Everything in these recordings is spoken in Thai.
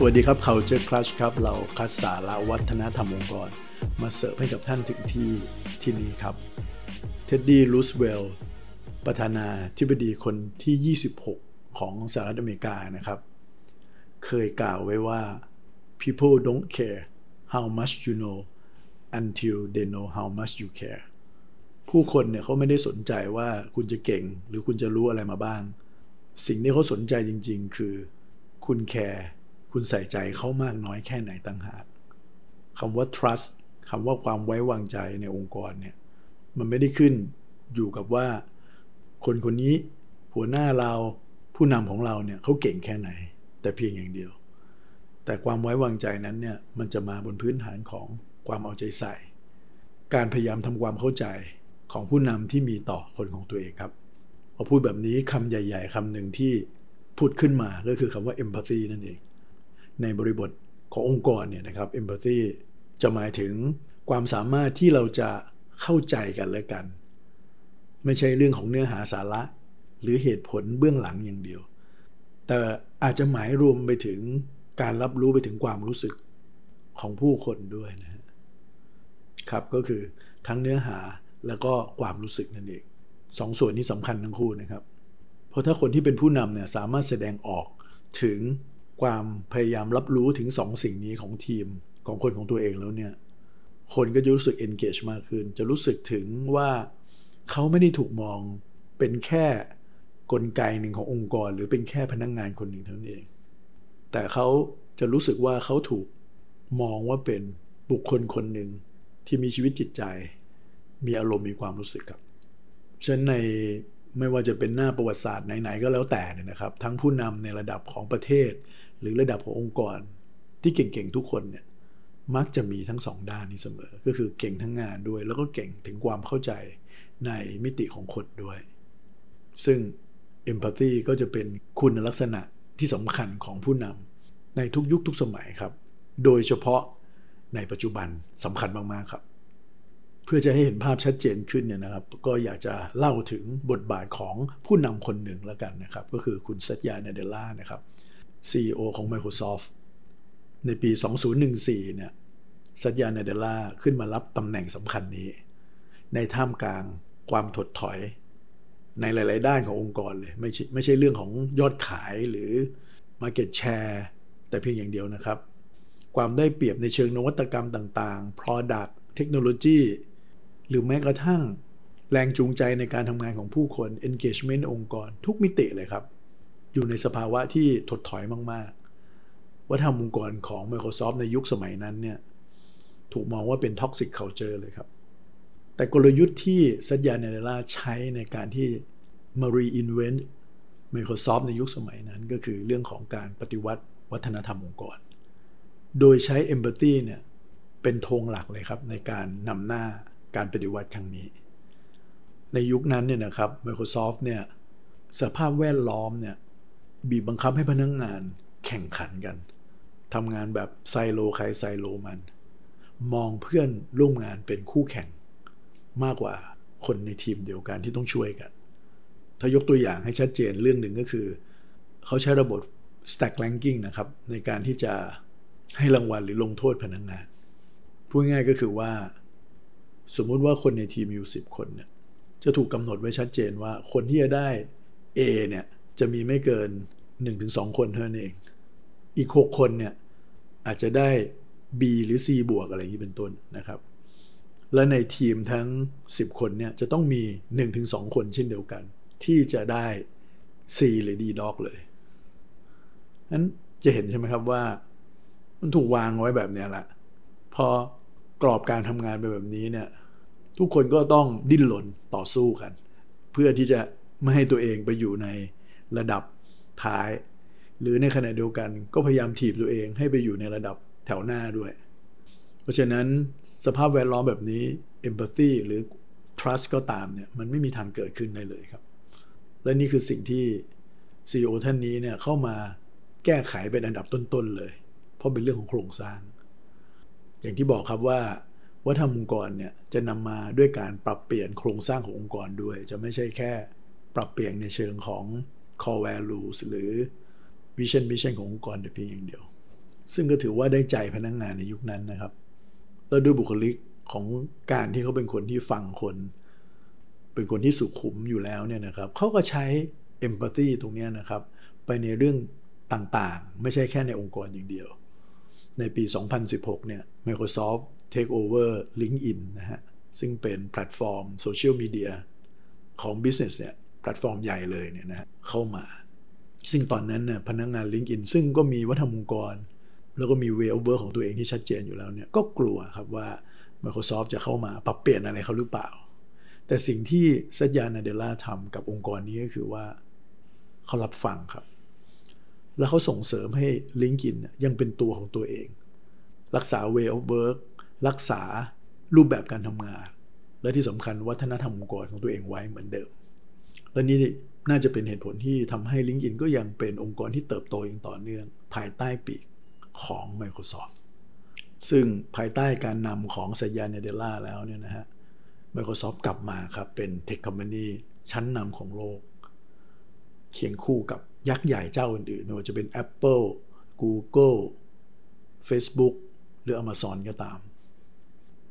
สวัสดีครับ Culture Clash ครับ เราคัดสาระวัฒนธรรมองค์กร มาเสิร์ฟให้กับท่านถึงที่ที่นี้ครับ เท็ดดี้ รูสเวลล์ ประธานาธิบดีคนที่ 26 ของสหรัฐอเมริกานะครับ เคยกล่าวไว้ว่า people don't care how much you know until they know how much you care ผู้คนเนี่ยเขาไม่ได้สนใจว่าคุณจะเก่ง หรือคุณจะรู้อะไรมาบ้าง สิ่งที่เขาสนใจจริง ๆ คือคุณแคร์ คุณใส่ใจเขามากน้อยแค่ไหนต่างหากคำว่า trust คำว่าความไว้วางใจในองค์กรเนี่ยมันไม่ได้ขึ้นอยู่กับว่า คนคนนี้หัวหน้าเราผู้นำของเราเนี่ยเขาเก่งแค่ไหน แต่เพียงอย่างเดียว แต่ความไว้วางใจนั้นเนี่ยมันจะมาบนพื้นฐานของความเอาใจใส่ การพยายามทำความเข้าใจของผู้นำที่มีต่อคนของตัวเองครับพอพูดแบบนี้คำใหญ่ ๆคำหนึ่งที่พูดขึ้นมาก็คือคำว่า empathy นั่นเอง ในบริบทขององค์กรเนี่ยนะครับ empathy จะหมายถึงความสามารถที่เราจะเข้าใจกันและกัน ไม่ใช่เรื่องของเนื้อหาสาระ หรือเหตุผลเบื้องหลังอย่างเดียว แต่อาจจะหมายรวมไปถึงการรับรู้ไปถึงความรู้สึกของผู้คนด้วยนะครับก็คือทั้งเนื้อหาแล้วก็ความรู้สึกนั่นเองสองส่วนนี้สำคัญทั้งคู่นะครับ เพราะถ้าคนที่เป็นผู้นำเนี่ยสามารถแสดงออกถึง ความพยายามรับรู้ถึงสองสิ่งนี้ของทีมของคนของตัวเองแล้วเนี่ย คนก็จะรู้สึก engage มากขึ้น จะรู้สึกถึงว่าเขาไม่ได้ถูกมองเป็นแค่กลไกหนึ่งขององค์กร หรือเป็นแค่พนักงงานคนหนึ่งเท่านั้นเอง แต่เขาจะรู้สึกว่าเขาถูกมองว่าเป็นบุคคลคนหนึ่งที่มีชีวิตจิตใจ มีอารมณ์มีความรู้สึกครับฉะนั้นในไม่ว่าจะเป็นหน้าประวัติศาสตร์ไหนๆก็แล้วแต่เนี่ยนะครับ ทั้งผู้นำในระดับของประเทศ หรือระดับขององค์กรที่เก่งๆทุกคนเนี่ยมักจะมีทั้งสองด้านนี้เสมอ ก็คือเก่งทั้งงานด้วย แล้วก็เก่งถึงความเข้าใจในมิติของคนด้วย ซึ่ง empathy ก็จะเป็นคุณลักษณะที่สำคัญของผู้นำในทุกยุคทุกสมัยครับ โดยเฉพาะในปัจจุบันสำคัญมากๆครับ เพื่อจะให้เห็นภาพชัดเจนขึ้นเนี่ยนะครับ ก็อยากจะเล่าถึงบทบาทของผู้นำคนหนึ่งแล้วกันนะครับ ก็คือคุณสัตยาเนเดล่านะครับ CEO ของ Microsoft ในปี 2014 เนี่ยสัตยาเนเดล่าขึ้นมารับตำแหน่งสำคัญนี้ ในท่ามกลางความถดถอย ในหลาย ๆ ด้านขององค์กรเลย ไม่ใช่ไม่ใช่เรื่องของยอดขายหรือ Market Share แต่เพียงอย่างเดียวนะครับ ความได้เปรียบในเชิงนวัตกรรมต่าง ๆ Product เทคโนโลยีหรือแม้กระทั่งแรงจูงใจในการทำงานของผู้คน engagement องค์กร ทุกมิติเลยครับ อยู่ในสภาวะที่ถดถอยมาก ๆ วัฒนธรรมองค์กรของ Microsoft ในยุคสมัยนั้นเนี่ยถูกมองว่าเป็น toxic culture เลยครับ แต่กลยุทธ์ที่สัญญาเนเดล่าใช้ในการที่มา reinvent Microsoft ในยุคสมัยนั้นก็คือเรื่องของการปฏิวัติวัฒนธรรมองค์กร โดยใช้ empathy เนี่ยเป็นธงหลักเลยครับในการนำหน้าการปฏิวัติครั้งนี้ ในยุคนั้นเนี่ยนะครับ Microsoft เนี่ยสภาพแวดล้อมเนี่ย บีบบังคับให้พนักงงานแข่งขันกันทำงานแบบไซโลใครไซโลมัน มองเพื่อนร่วมงานเป็นคู่แข่ง มากกว่าคนในทีมเดียวกันที่ต้องช่วยกัน ถ้ายกตัวอย่างให้ชัดเจนเรื่องหนึ่งก็คือ เขาใช้ระบบ stack ranking นะครับ ในการที่จะให้รางวัลหรือลงโทษพนักงงาน พูดง่ายก็คือว่า สมมุติว่าคนในทีมมีอยู่สิบคนเนี่ยจะถูกกำหนดไว้ชัดเจนว่าคนที่จะได้ A เนี่ย จะมีไม่เกิน 1-2 คนเท่านั้นเอง อีก 6 คนเนี่ยอาจจะได้ B หรือ C บวกอะไรอย่างนี้เป็นต้นนะครับ และในทีมทั้ง 10 คนเนี่ยจะต้องมี 1-2 คนเช่นเดียวกัน ที่จะได้ C หรือ D ด็อกเลยนั้นจะเห็นใช่ไหมครับว่า มันถูกวางไว้แบบนี้แหละ พอกรอบการทำงานไปแบบนี้เนี่ยทุกคนก็ต้องดิ้นรนต่อสู้กัน เพื่อที่จะไม่ให้ตัวเองไปอยู่ใน ระดับท้าย หรือในขณะเดียวกันก็พยายามถีบตัวเองให้ไปอยู่ในระดับแถวหน้าด้วย เพราะฉะนั้นสภาพแวดล้อมแบบนี้ empathy หรือ trust ก็ตามเนี่ยมันไม่มีทางเกิดขึ้นได้เลยครับ และนี่คือสิ่งที่ CEO ท่านนี้เนี่ยเข้ามาแก้ไขเป็นอันดับต้นๆเลย เพราะเป็นเรื่องของโครงสร้าง อย่างที่บอกครับว่าวัฒนธรรมองค์กรเนี่ยจะนำมาด้วยการปรับเปลี่ยนโครงสร้างขององค์กรด้วย จะไม่ใช่แค่ปรับเปลี่ยนในเชิงของ core values หรือ vision mission ขององค์กรแต่เพียงอย่างเดียว ซึ่งก็ถือว่าได้ใจพนักงงานในยุคนั้นนะครับ แล้วด้วยบุคลิกของการที่เขาเป็นคนที่ฟังคน เป็นคนที่สุขุมอยู่แล้วเนี่ยนะครับเขาก็ใช้เอมพัตตีตรงนี้นะครับ ไปในเรื่องต่างๆ ไม่ใช่แค่ในองค์กรอย่างเดียว ในปี 2016 เนี่ย Microsoft take over LinkedIn นะฮะซึ่งเป็นแพลตฟอร์มโซเชียลมีเดียของ Business เนี่ย แพลตฟอร์มใหญ่เลยเนี่ยนะเข้ามา ซึ่งตอนนั้นเนี่ยพนักงาน LinkedIn ซึ่งก็มีวัฒนธรรมองค์กร แล้วก็มี way of work ของตัวเองที่ชัดเจนอยู่แล้วเนี่ยก็กลัวครับว่า Microsoft จะเข้ามาปรับเปลี่ยนอะไรเขาหรือเปล่า แต่สิ่งที่สัตยานาเดลลาทำกับองค์กรนี้ก็คือว่าเขารับฟังครับ แล้วเขาส่งเสริมให้ LinkedIn ยังเป็นตัวของตัวเอง รักษา way of work รักษารูปแบบการทำงาน และที่สำคัญวัฒนธรรมองค์กรของตัวเองไว้เหมือนเดิม และนี่น่าจะเป็นเหตุผลที่ทำให้ LinkedIn ก็ยังเป็นองค์กรที่เติบโตอย่างต่อเนื่อง ภายใต้ปีกของ Microsoft ซึ่งภายใต้การนำของสัญญาเนเดล่าแล้วเนี่ยนะฮะ Microsoft กลับมาครับเป็นเทคคอมพานีชั้นนำของโลก เคียงคู่กับยักษ์ใหญ่เจ้าอื่นๆไม่ว่าจะเป็น Apple Google Facebook หรือ Amazon ก็ตาม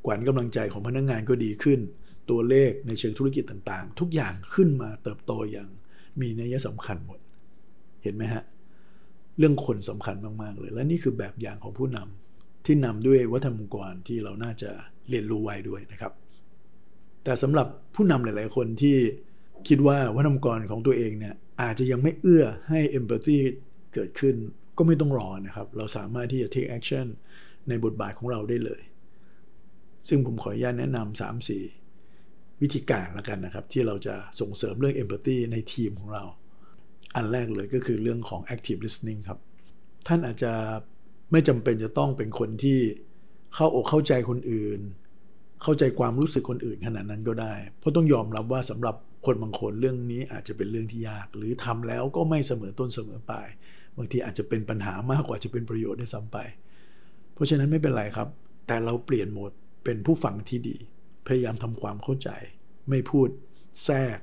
ขวัญกำลังใจของพนักงงานก็ดีขึ้น ตัวเลขในเชิงธุรกิจต่างๆ ทุกอย่างขึ้นมาเติบโตอย่างมีนัยสำคัญหมด เห็นไหมฮะ เรื่องคนสำคัญมากๆเลย และนี่คือแบบอย่างของผู้นำที่นำด้วยวัฒนธรรมองค์กรที่เราน่าจะเรียนรู้ไว้ด้วยนะครับ แต่สำหรับผู้นำหลายๆ คนที่คิดว่าวัฒนธรรมองค์กรของตัวเองเนี่ยอาจจะยังไม่เอื้อให้ empathy เกิดขึ้นก็ไม่ต้องรอนะครับ เราสามารถที่จะ take action ในบทบาทของเราได้เลย ซึ่งผมขออนุญาตแนะนำสามสี่ วิธีการและกันนะครับ ที่เราจะส่งเสริมเรื่อง empathy ในทีมของเรา อันแรกเลยก็คือเรื่องของ active listening ครับ ท่านอาจจะไม่จำเป็นจะต้องเป็นคนที่เข้าอกเข้าใจคนอื่น เข้าใจความรู้สึกคนอื่นขนาดนั้นก็ได้ เพราะต้องยอมรับว่าสำหรับคนบางคนเรื่องนี้อาจจะเป็นเรื่องที่ยาก หรือทำแล้วก็ไม่เสมอต้นเสมอปลายบางทีอาจจะเป็นปัญหามากกว่าจะเป็นประโยชน์ได้ซ้ำไป เพราะฉะนั้นไม่เป็นไรครับ แต่เราเปลี่ยนโหมดเป็นผู้ฟังที่ดี พยายามทำความเข้าใจ ไม่พูดแทรก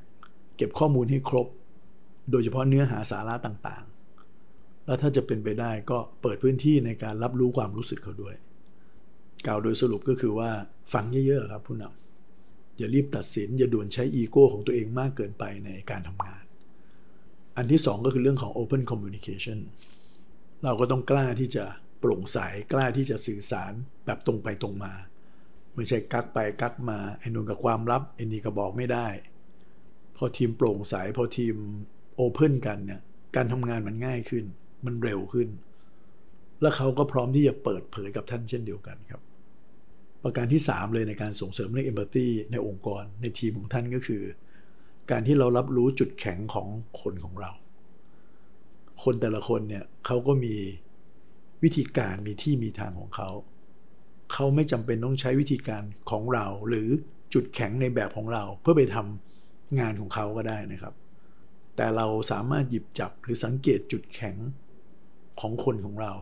เก็บข้อมูลให้ครบ โดยเฉพาะเนื้อหาสาระต่างๆ แล้วถ้าจะเป็นไปได้ก็เปิดพื้นที่ในการรับรู้ความรู้สึกเขาด้วย กล่าวโดยสรุปก็คือว่าฟังเยอะๆครับผู้นำอย่ารีบตัดสิน อย่าด่วนใช้อีโก้ของตัวเองมากเกินไปในการทำงาน อันที่สองก็คือเรื่องของ Open Communication เราก็ต้องกล้าที่จะโปร่งใสกล้าที่จะสื่อสารแบบตรงไปตรงมา ไม่ใช่กักไปกักมาไอ้นุ่นกับความลับไอ้นี่ก็บอกไม่ได้ พอทีมโปร่งใสพอทีมโอเพ่นกันเนี่ยการทำงานมันง่ายขึ้น มันเร็วขึ้น แล้วเขาก็พร้อมที่จะเปิดเผยกับท่านเช่นเดียวกันครับ ประการที่ 3 เลยในการส่งเสริมเรื่องเอมพัตตีในองค์กรในทีมของท่านก็คือ การที่เรารับรู้จุดแข็งของคนของเรา คนแต่ละคนเนี่ยเขาก็มีวิธีการมีที่มีทางของเขา เขาไม่จำเป็นต้องใช้วิธีการของเรา หรือจุดแข็งในแบบของเรา เพื่อไปทำงานของเขาก็ได้นะครับ แต่เราสามารถหยิบจับหรือสังเกตจุดแข็งของคนของเรา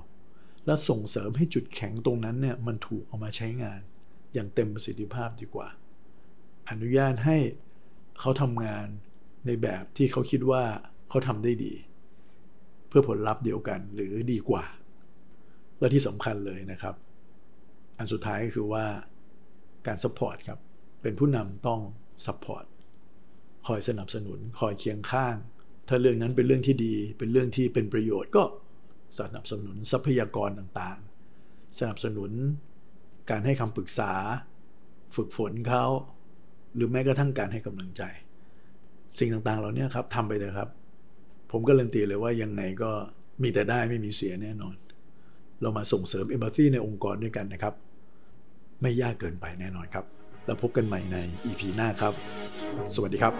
และส่งเสริมให้จุดแข็งตรงนั้นเนี่ยมันถูกเอามาใช้งาน อย่างเต็มประสิทธิภาพดีกว่า อนุญาตให้เขาทำงานในแบบที่เขาคิดว่าเขาทำได้ดี เพื่อผลลัพธ์เดียวกันหรือดีกว่า และที่สำคัญเลยนะครับ อันสุดท้ายก็คือว่าการ support ครับ เป็นผู้นำต้อง support คอยสนับสนุน คอยเคียงข้าง ถ้าเรื่องนั้นเป็นเรื่องที่ดี เป็นเรื่องที่เป็นประโยชน์ก็สนับสนุนทรัพยากรต่างๆ สนับสนุนการให้คำปรึกษา ฝึกฝนเขา หรือแม้กระทั่งการให้กำลังใจ สิ่งต่างๆเหล่านี้ครับทำไปเลยครับ ผมก็เล่นตีเลยว่ายังไงก็มีแต่ได้ไม่มีเสียแน่นอน เรามาส่งเสริมเอมพัตซีในองค์กรด้วยกันนะครับ ไม่ยากเกินไปแน่นอนครับ แล้วพบกันใหม่ใน EP หน้าครับ สวัสดีครับ